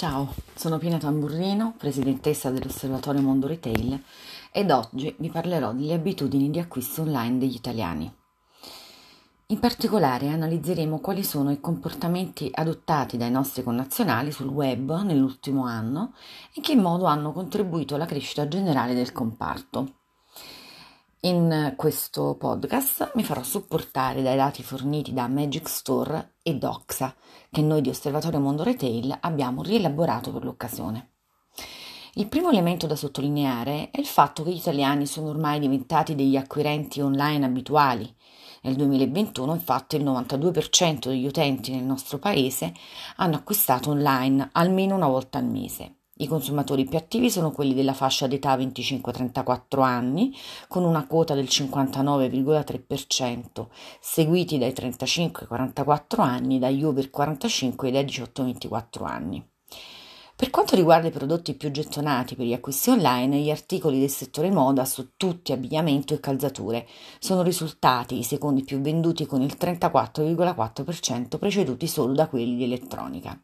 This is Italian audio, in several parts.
Ciao, sono Pina Tamburrino, presidentessa dell'Osservatorio Mondo Retail ed oggi vi parlerò delle abitudini di acquisto online degli italiani. In particolare analizzeremo quali sono i comportamenti adottati dai nostri connazionali sul web nell'ultimo anno e in che modo hanno contribuito alla crescita generale del comparto. In questo podcast mi farò supportare dai dati forniti da Magic Store e Doxa, che noi di Osservatorio Mondo Retail abbiamo rielaborato per l'occasione. Il primo elemento da sottolineare è il fatto che gli italiani sono ormai diventati degli acquirenti online abituali. Nel 2021 infatti il 92% degli utenti nel nostro paese hanno acquistato online almeno una volta al mese. I consumatori più attivi sono quelli della fascia d'età 25-34 anni, con una quota del 59,3%, seguiti dai 35-44 anni, dagli over 45 e dai 18-24 anni. Per quanto riguarda i prodotti più gettonati per gli acquisti online, gli articoli del settore moda su tutti abbigliamento e calzature sono risultati i secondi più venduti con il 34,4% preceduti solo da quelli di elettronica.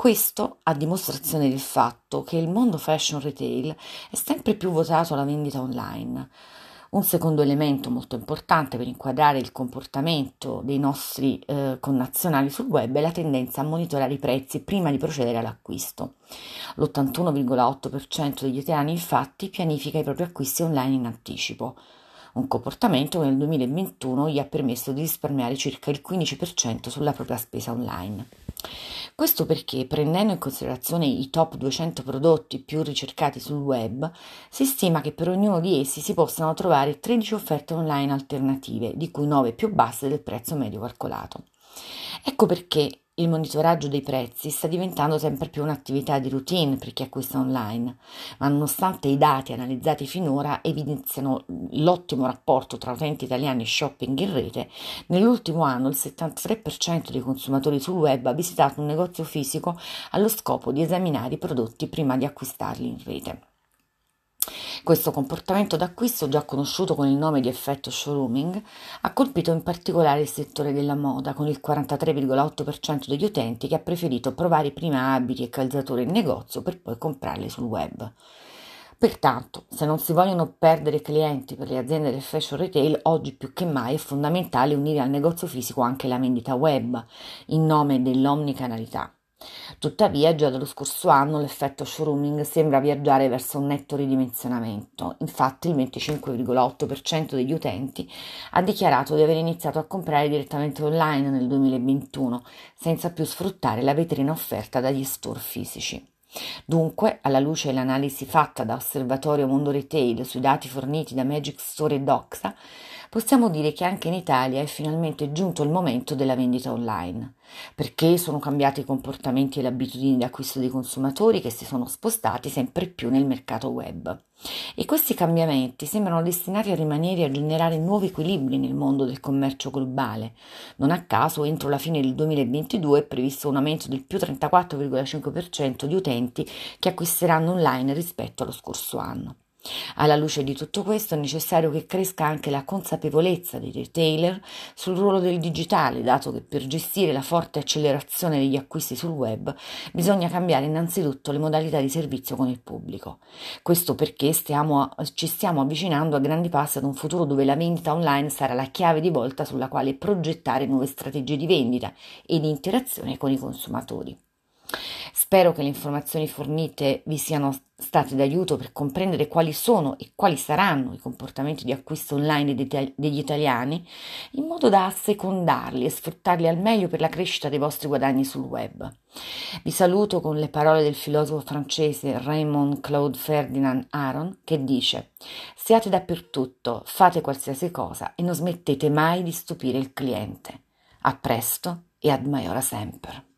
Questo a dimostrazione del fatto che il mondo fashion retail è sempre più votato alla vendita online. Un secondo elemento molto importante per inquadrare il comportamento dei nostri eh, connazionali sul web è la tendenza a monitorare i prezzi prima di procedere all'acquisto. L'81,8% degli italiani infatti pianifica i propri acquisti online in anticipo un comportamento che nel 2021 gli ha permesso di risparmiare circa il 15% sulla propria spesa online. Questo perché, prendendo in considerazione i top 200 prodotti più ricercati sul web, si stima che per ognuno di essi si possano trovare 13 offerte online alternative, di cui 9 più basse del prezzo medio calcolato. Ecco perché il monitoraggio dei prezzi sta diventando sempre più un'attività di routine per chi acquista online, ma nonostante i dati analizzati finora evidenziano l'ottimo rapporto tra utenti italiani e shopping in rete, nell'ultimo anno il 73% dei consumatori sul web ha visitato un negozio fisico allo scopo di esaminare i prodotti prima di acquistarli in rete. Questo comportamento d'acquisto, già conosciuto con il nome di effetto showrooming, ha colpito in particolare il settore della moda, con il 43,8% degli utenti che ha preferito provare prima abiti e calzature in negozio per poi comprarli sul web. Pertanto, se non si vogliono perdere clienti per le aziende del fashion retail, oggi più che mai è fondamentale unire al negozio fisico anche la vendita web, in nome dell'omnicanalità. Tuttavia, già dallo scorso anno l'effetto showrooming sembra viaggiare verso un netto ridimensionamento. Infatti, il 25,8% degli utenti ha dichiarato di aver iniziato a comprare direttamente online nel 2021, senza più sfruttare la vetrina offerta dagli store fisici. Dunque, alla luce dell'analisi fatta da Osservatorio Mondo Retail sui dati forniti da Magic Store e Doxa, possiamo dire che anche in Italia è finalmente giunto il momento della vendita online. Perché sono cambiati i comportamenti e le abitudini di acquisto dei consumatori che si sono spostati sempre più nel mercato web. E questi cambiamenti sembrano destinati a rimanere e a generare nuovi equilibri nel mondo del commercio globale. Non a caso, entro la fine del 2022 è previsto un aumento del più 34,5% di utenti che acquisteranno online rispetto allo scorso anno. Alla luce di tutto questo è necessario che cresca anche la consapevolezza dei retailer sul ruolo del digitale, dato che per gestire la forte accelerazione degli acquisti sul web bisogna cambiare innanzitutto le modalità di servizio con il pubblico. Questo perché stiamo, ci stiamo avvicinando a grandi passi ad un futuro dove la vendita online sarà la chiave di volta sulla quale progettare nuove strategie di vendita e di interazione con i consumatori. Spero che le informazioni fornite vi siano state d'aiuto per comprendere quali sono e quali saranno i comportamenti di acquisto online degli italiani, in modo da assecondarli e sfruttarli al meglio per la crescita dei vostri guadagni sul web. Vi saluto con le parole del filosofo francese Raymond Claude Ferdinand Aron che dice Siate dappertutto, fate qualsiasi cosa e non smettete mai di stupire il cliente. A presto e ad maiora sempre.